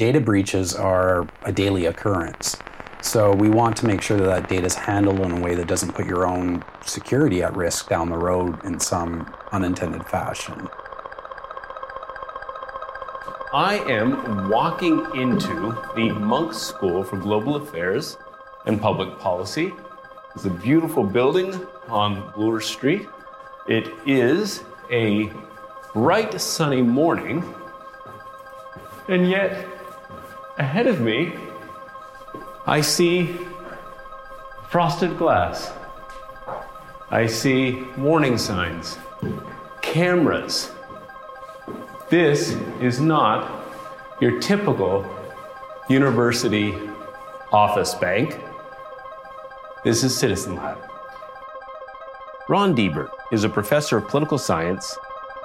data breaches are a daily occurrence. So we want to make sure that that data is handled in a way that doesn't put your own security at risk down the road in some unintended fashion. I am walking into the Munk School for Global Affairs and Public Policy. It's a beautiful building on Bloor Street. It is a bright sunny morning, and yet ahead of me, I see frosted glass. I see warning signs, cameras. This is not your typical university office bank. This is Citizen Lab. Ron Deibert is a professor of political science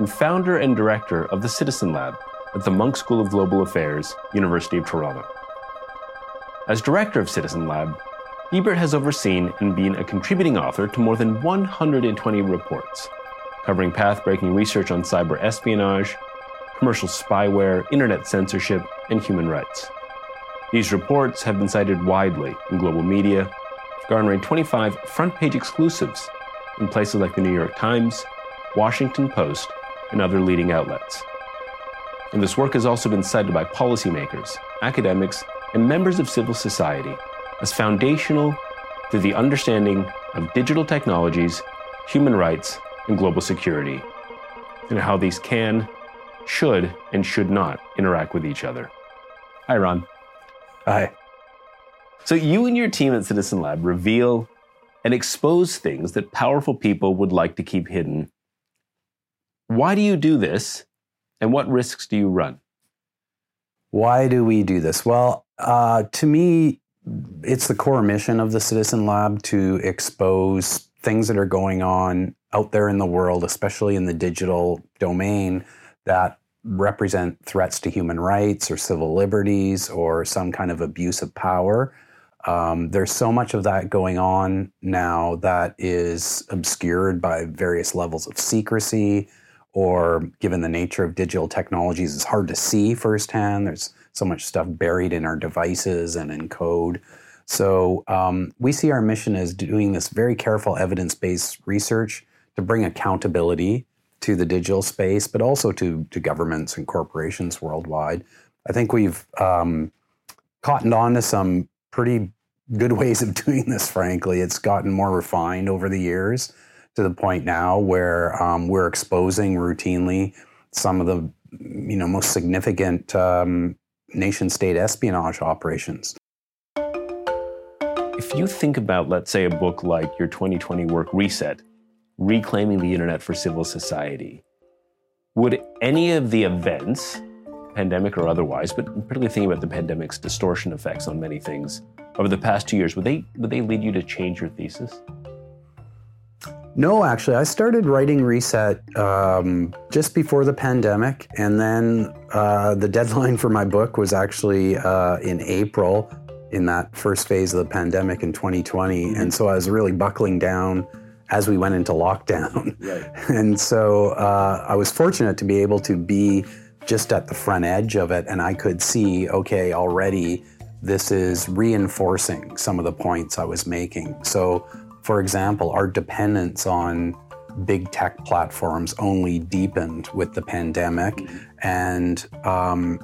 and founder and director of the Citizen Lab at the Munk School of Global Affairs, University of Toronto. As director of Citizen Lab, Deibert has overseen and been a contributing author to more than 120 reports, covering path breaking research on cyber espionage, commercial spyware, internet censorship, and human rights. These reports have been cited widely in global media, garnering 25 front page exclusives in places like the New York Times, Washington Post, and other leading outlets. And this work has also been cited by policymakers, academics, and members of civil society as foundational to the understanding of digital technologies, human rights, and global security, and how these can, should, and should not interact with each other. Hi, Ron. Hi. So, you and your team at Citizen Lab reveal and expose things that powerful people would like to keep hidden. Why do you do this, and what risks do you run? Why do we do this? Well, uh, to me, it's the core mission of the Citizen Lab to expose things that are going on out there in the world, especially in the digital domain, that represent threats to human rights or civil liberties or some kind of abuse of power. Um, there's so much of that going on now that is obscured by various levels of secrecy, or given the nature of digital technologies, it's hard to see firsthand. There's so much stuff buried in our devices and in code. So um, we see our mission as doing this very careful evidence based research to bring accountability to the digital space, but also to, to governments and corporations worldwide. I think we've um, cottoned on to some pretty good ways of doing this, frankly. It's gotten more refined over the years to the point now where um, we're exposing routinely some of the you know most significant um, nation state espionage operations. If you think about, let's say, a book like your 2020 work Reset, Reclaiming the Internet for Civil Society, would any of the events, pandemic or otherwise, but particularly thinking about the pandemic's distortion effects on many things over the past two years, would they, would they lead you to change your thesis? No, actually, I started writing Reset um, just before the pandemic, and then uh, the deadline for my book was actually uh, in April, in that first phase of the pandemic in 2020, mm-hmm. and so I was really buckling down as we went into lockdown, right. and so uh, I was fortunate to be able to be just at the front edge of it, and I could see, okay, already this is reinforcing some of the points I was making. So for example, our dependence on big tech platforms only deepened with the pandemic. And um,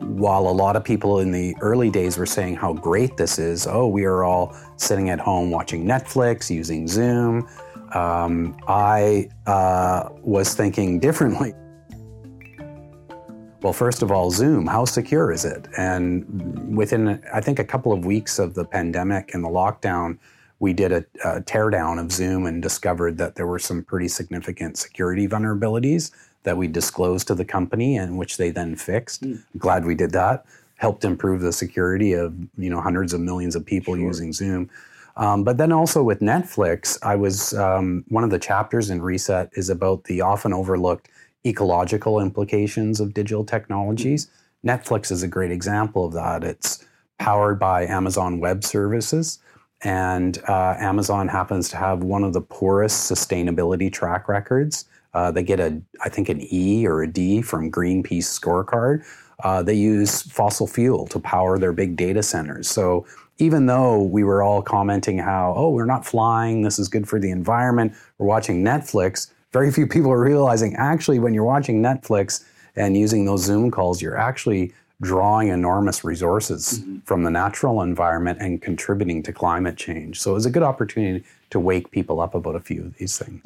while a lot of people in the early days were saying how great this is, oh, we are all sitting at home watching Netflix, using Zoom, um, I uh, was thinking differently. Well, first of all, Zoom, how secure is it? And within, I think, a couple of weeks of the pandemic and the lockdown, we did a, a teardown of Zoom and discovered that there were some pretty significant security vulnerabilities that we disclosed to the company and which they then fixed. Mm. glad we did that. Helped improve the security of you know hundreds of millions of people sure. using Zoom. Um, but then also with Netflix, I was um, one of the chapters in Reset is about the often overlooked ecological implications of digital technologies. Mm. Netflix is a great example of that. It's powered by Amazon Web Services. And uh, Amazon happens to have one of the poorest sustainability track records. Uh, they get a, I think, an E or a D from Greenpeace scorecard. Uh, they use fossil fuel to power their big data centers. So even though we were all commenting how, oh, we're not flying, this is good for the environment, we're watching Netflix, very few people are realizing actually when you're watching Netflix and using those Zoom calls, you're actually drawing enormous resources mm-hmm. from the natural environment and contributing to climate change. So it was a good opportunity to wake people up about a few of these things.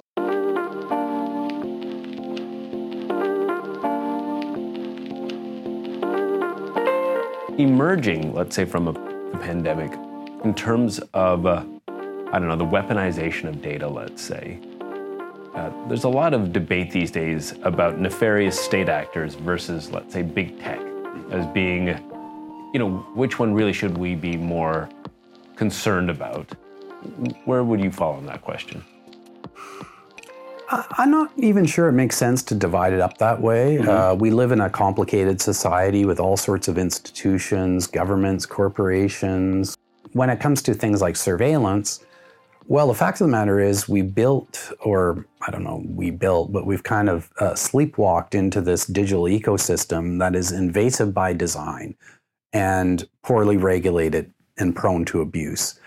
Emerging, let's say, from a, a pandemic, in terms of, uh, I don't know, the weaponization of data, let's say, uh, there's a lot of debate these days about nefarious state actors versus, let's say, big tech as being, you know, which one really should we be more concerned about? Where would you fall on that question? I'm not even sure it makes sense to divide it up that way. Mm-hmm. Uh, we live in a complicated society with all sorts of institutions, governments, corporations. When it comes to things like surveillance, well, the fact of the matter is, we built, or I don't know, we built, but we've kind of uh, sleepwalked into this digital ecosystem that is invasive by design and poorly regulated and prone to abuse.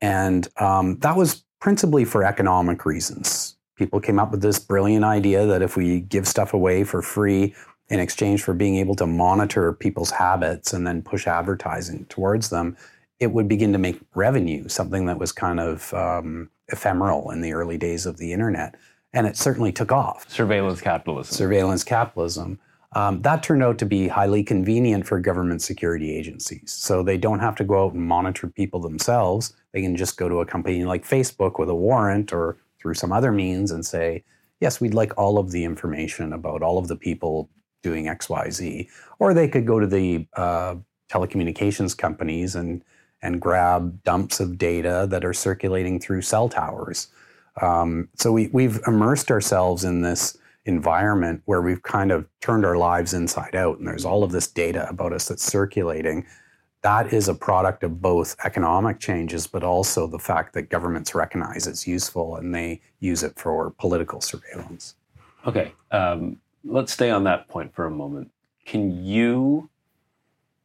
And um, that was principally for economic reasons. People came up with this brilliant idea that if we give stuff away for free in exchange for being able to monitor people's habits and then push advertising towards them, it would begin to make revenue, something that was kind of um, ephemeral in the early days of the internet. And it certainly took off. Surveillance capitalism. Surveillance capitalism. Um, that turned out to be highly convenient for government security agencies. So they don't have to go out and monitor people themselves. They can just go to a company like Facebook with a warrant or through some other means and say, yes, we'd like all of the information about all of the people doing XYZ. Or they could go to the uh, telecommunications companies and and grab dumps of data that are circulating through cell towers. Um, so we, we've immersed ourselves in this environment where we've kind of turned our lives inside out, and there's all of this data about us that's circulating. That is a product of both economic changes, but also the fact that governments recognize it's useful and they use it for political surveillance. Okay, um, let's stay on that point for a moment. Can you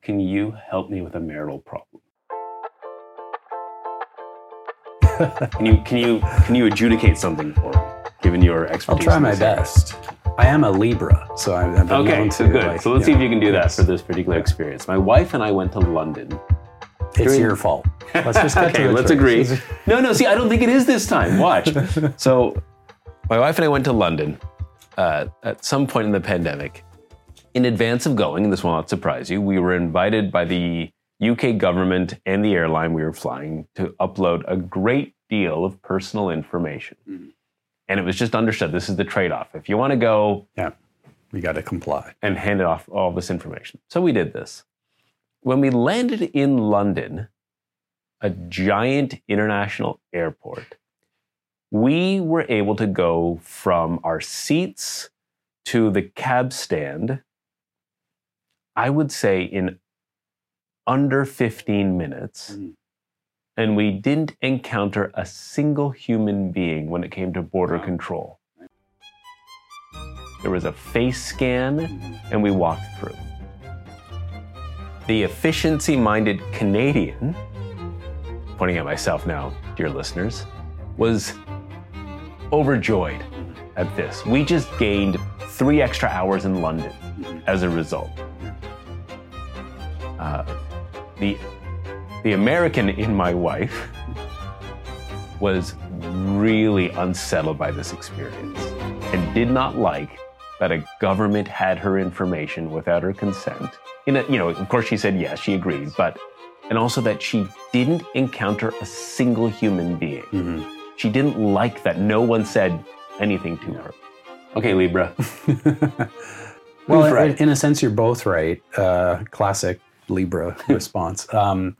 can you help me with a marital problem? Can you can you can you adjudicate something for me, given your expertise? I'll try my best. I am a Libra, so I'm, I'm okay. So good. Like, so let's see if you can do that for this particular experience. My wife and I went to London. It's during... your fault. Let's just get okay. let's agree. no, no. See, I don't think it is this time. Watch. so, my wife and I went to London uh, at some point in the pandemic. In advance of going, and this will not surprise you, we were invited by the UK government and the airline we were flying to upload a great deal of personal information. Mm-hmm. And it was just understood this is the trade off. If you want to go, yeah, we got to comply and hand it off all this information. So we did this. When we landed in London, a giant international airport, we were able to go from our seats to the cab stand, I would say in under 15 minutes. Mm-hmm. And we didn't encounter a single human being when it came to border wow. control. There was a face scan, mm-hmm. and we walked through. The efficiency minded Canadian, pointing at myself now, dear listeners, was overjoyed mm-hmm. at this. We just gained three extra hours in London as a result. The the American in my wife was really unsettled by this experience and did not like that a government had her information without her consent. In a, you know, of course she said yes, she agreed, but and also that she didn't encounter a single human being. Mm-hmm. She didn't like that no one said anything to her. Okay, Libra. well, right? in, a sense, you're both right. Uh, classic Libra response. Um,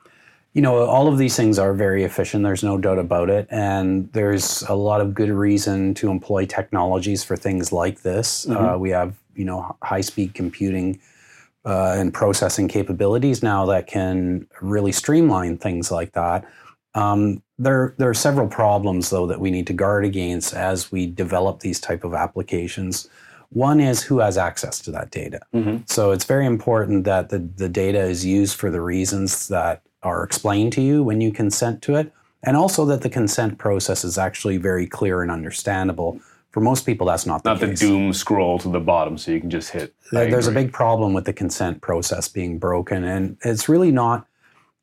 you know, all of these things are very efficient. There's no doubt about it. And there's a lot of good reason to employ technologies for things like this. Mm-hmm. Uh, we have, you know, high speed computing uh, and processing capabilities now that can really streamline things like that. Um, there, there are several problems, though, that we need to guard against as we develop these type of applications. One is who has access to that data. Mhm. So it's very important that the, the data is used for the reasons that are explained to you when you consent to it, and also that the consent process is actually very clear and understandable. For most people, that's not the Not the doom scroll to the bottom, so you can just hit. There- There's a big problem with the consent process being broken, and it's really not.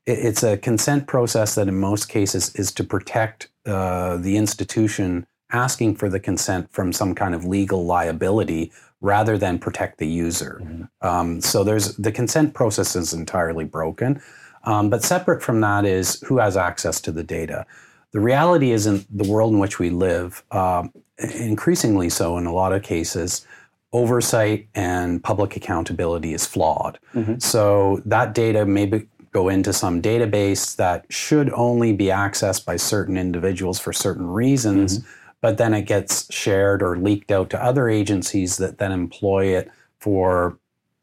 it- It's a consent process that, in most cases, is to protect uh, the institution asking for the consent from some kind of legal liability rather than protect the user. Um, so there's the consent process is entirely broken. Um, but separate from that is who has access to the data. The reality is in the world in which we live, um, increasingly so in a lot of cases, oversight and public accountability is flawed. Mhm. So that data may be, go into some database that should only be accessed by certain individuals for certain reasons, but then it gets shared or leaked out to other agencies that then employ it for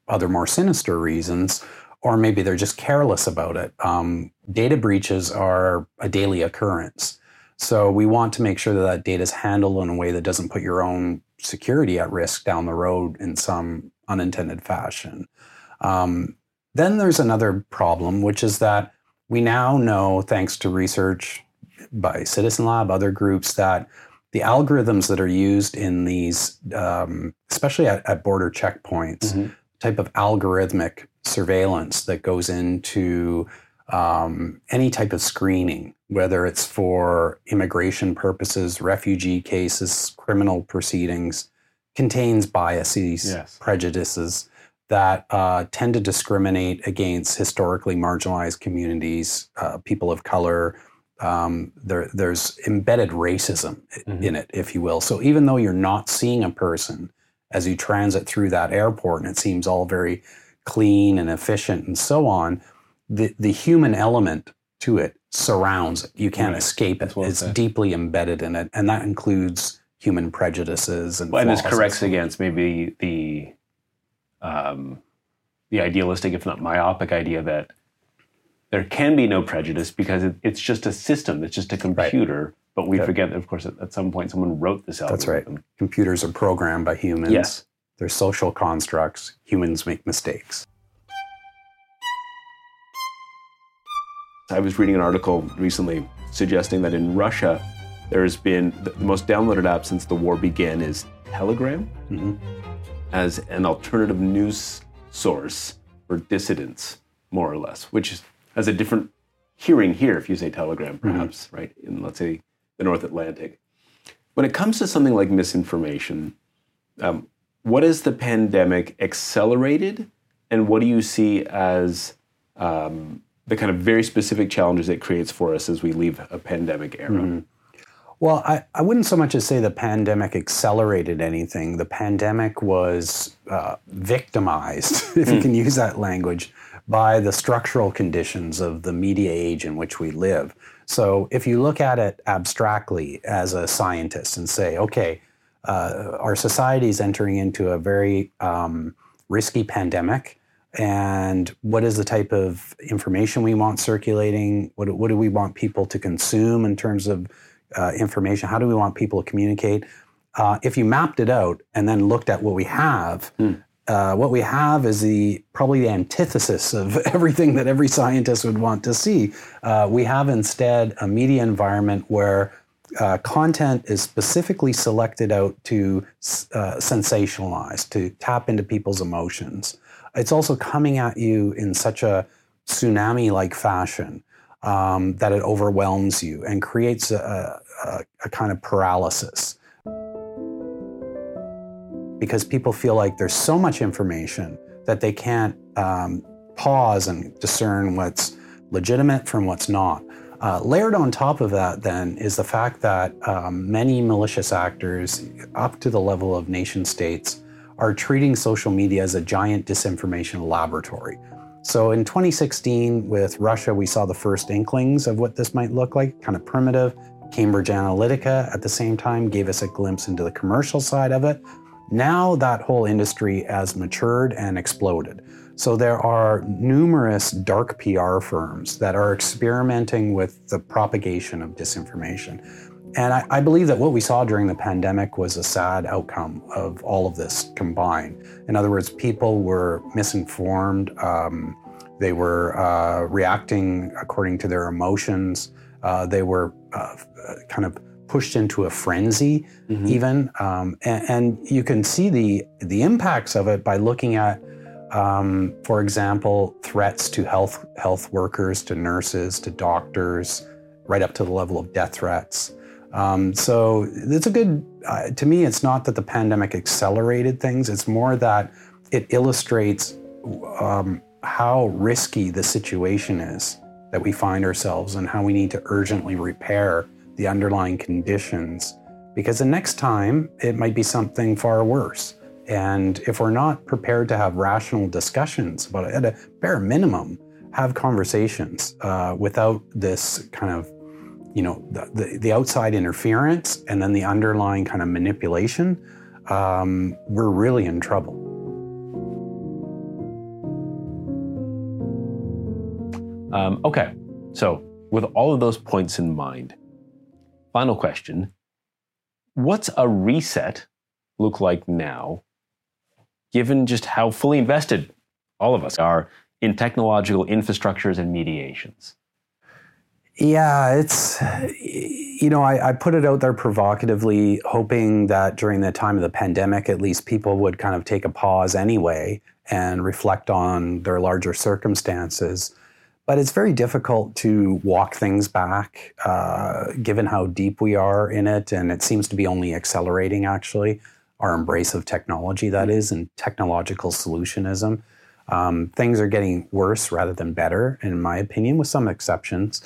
other more sinister reasons, or maybe they're just careless about it. Um, data breaches are a daily occurrence. So we want to make sure that that data is handled in a way that doesn't put your own security at risk down the road in some unintended fashion. Um, then there's another problem, which is that we now know, thanks to research by Citizen Lab, other groups, that the algorithms that are used in these, um, especially at, at border checkpoints, Mhm. type of algorithmic surveillance that goes into um, any type of screening, whether it's for immigration purposes, refugee cases, criminal proceedings, contains biases, Yes. prejudices that uh, tend to discriminate against historically marginalized communities, uh, people of color. Um, there, there's embedded racism Mhm. in it, if you will. So even though you're not seeing a person as you transit through that airport, and it seems all very clean and efficient and so on, the, the human element to it surrounds it. You can't Right. escape it. Well it's said. deeply embedded in it, and that includes human prejudices and. Well, and this corrects on. against maybe the um, the idealistic, if not myopic, idea that there can be no prejudice because it, it's just a system, it's just a computer. But we Yep. forget that, of course, at, at some point someone wrote this algorithm. That's right. Computers are programmed by humans. Yes. They're social constructs. Humans make mistakes. I was reading an article recently suggesting that in Russia, there has been the the most downloaded app since the war began is Telegram Mhm. as an alternative news source for dissidents, more or less, which is, has a different hearing here if you say Telegram, perhaps, right? In, let's say, the North Atlantic. When it comes to something like misinformation, um, what has the pandemic accelerated, and what do you see as um, the kind of very specific challenges it creates for us as we leave a pandemic era? Well, I, I wouldn't so much as say the pandemic accelerated anything. The pandemic was uh, victimized, if you can use that language, by the structural conditions of the media age in which we live. So if you look at it abstractly as a scientist and say, okay, uh, our society is entering into a very um, risky pandemic. And what is the type of information we want circulating? What, what do we want people to consume in terms of uh, information? How do we want people to communicate? Uh, if you mapped it out and then looked at what we have, uh, what we have is the probably the antithesis of everything that every scientist would want to see. Uh, we have instead a media environment where uh, content is specifically selected out to uh, sensationalize, to tap into people's emotions. It's also coming at you in such a tsunami like fashion um, that it overwhelms you and creates a, a, a kind of paralysis. Because people feel like there's so much information that they can't um, pause and discern what's legitimate from what's not. Uh, layered on top of that, then, is the fact that um, many malicious actors, up to the level of nation states, are treating social media as a giant disinformation laboratory. So in 2016, with Russia, we saw the first inklings of what this might look like, kind of primitive. Cambridge Analytica at the same time gave us a glimpse into the commercial side of it. Now that whole industry has matured and exploded. So there are numerous dark PR firms that are experimenting with the propagation of disinformation. And I, I, believe that what we saw during the pandemic was a sad outcome of all of this combined. In other words, people were misinformed. Um, they were uh, reacting according to their emotions. Uh, they were uh, kind of pushed into a frenzy, mm-hmm. even. Um, and, and, you can see the the impacts of it by looking at, um, for example, threats to health health workers, to nurses, to doctors, right up to the level of death threats. Um, so it's a good. Uh, to me, it's not that the pandemic accelerated things. It's more that it illustrates um, how risky the situation is that we find ourselves and how we need to urgently repair the underlying conditions because the next time it might be something far worse. And if we're not prepared to have rational discussions about it, at a bare minimum, have conversations uh, without this kind of, you know, the, the, the, outside interference and then the underlying kind of manipulation, um, we're really in trouble. Um, okay, so with all of those points in mind, final question What's a reset look like now, given just how fully invested all of us are in technological infrastructures and mediations? Yeah, it's, you know, I, I, put it out there provocatively, hoping that during the time of the pandemic, at least people would kind of take a pause anyway and reflect on their larger circumstances. But it's very difficult to walk things back, uh, given how deep we are in it. And it seems to be only accelerating, actually, our embrace of technology, that is, and technological solutionism. Um, things are getting worse rather than better, in my opinion, with some exceptions.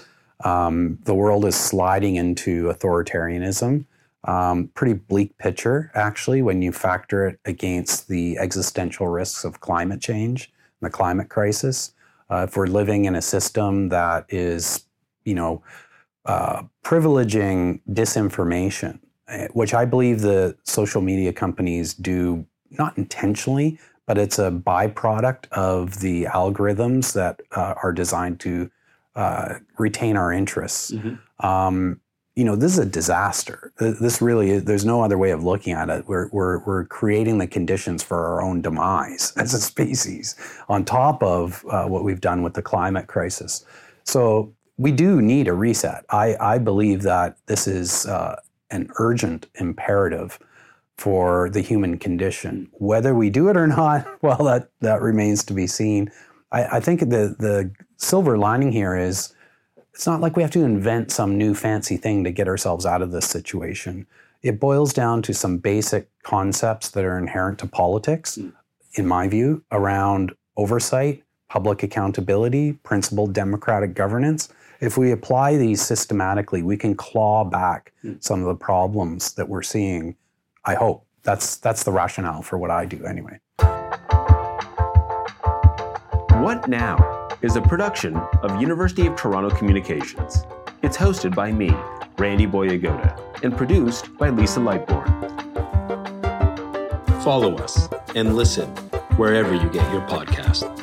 Um, the world is sliding into authoritarianism. Um, pretty bleak picture, actually, when you factor it against the existential risks of climate change and the climate crisis. Uh, if we're living in a system that is, you know, uh, privileging disinformation, eh, which I believe the social media companies do not intentionally, but it's a byproduct of the algorithms that uh, are designed to uh, retain our interests. Mm-hmm. Um, you know, this is a disaster. This really is, there's no other way of looking at it. We're, we're, we're creating the conditions for our own demise as a species on top of uh, what we've done with the climate crisis. So we do need a reset. I, I believe that this is uh, an urgent imperative for the human condition. Whether we do it or not, well, that, that remains to be seen. I, I think the, the silver lining here is it's not like we have to invent some new fancy thing to get ourselves out of this situation. It boils down to some basic concepts that are inherent to politics, mm. in my view, around oversight, public accountability, principled democratic governance. If we apply these systematically, we can claw back mm. some of the problems that we're seeing. I hope that's that's the rationale for what I do anyway. What now? Is a production of University of Toronto Communications. It's hosted by me, Randy Boyagoda, and produced by Lisa Lightbourne. Follow us and listen wherever you get your podcast.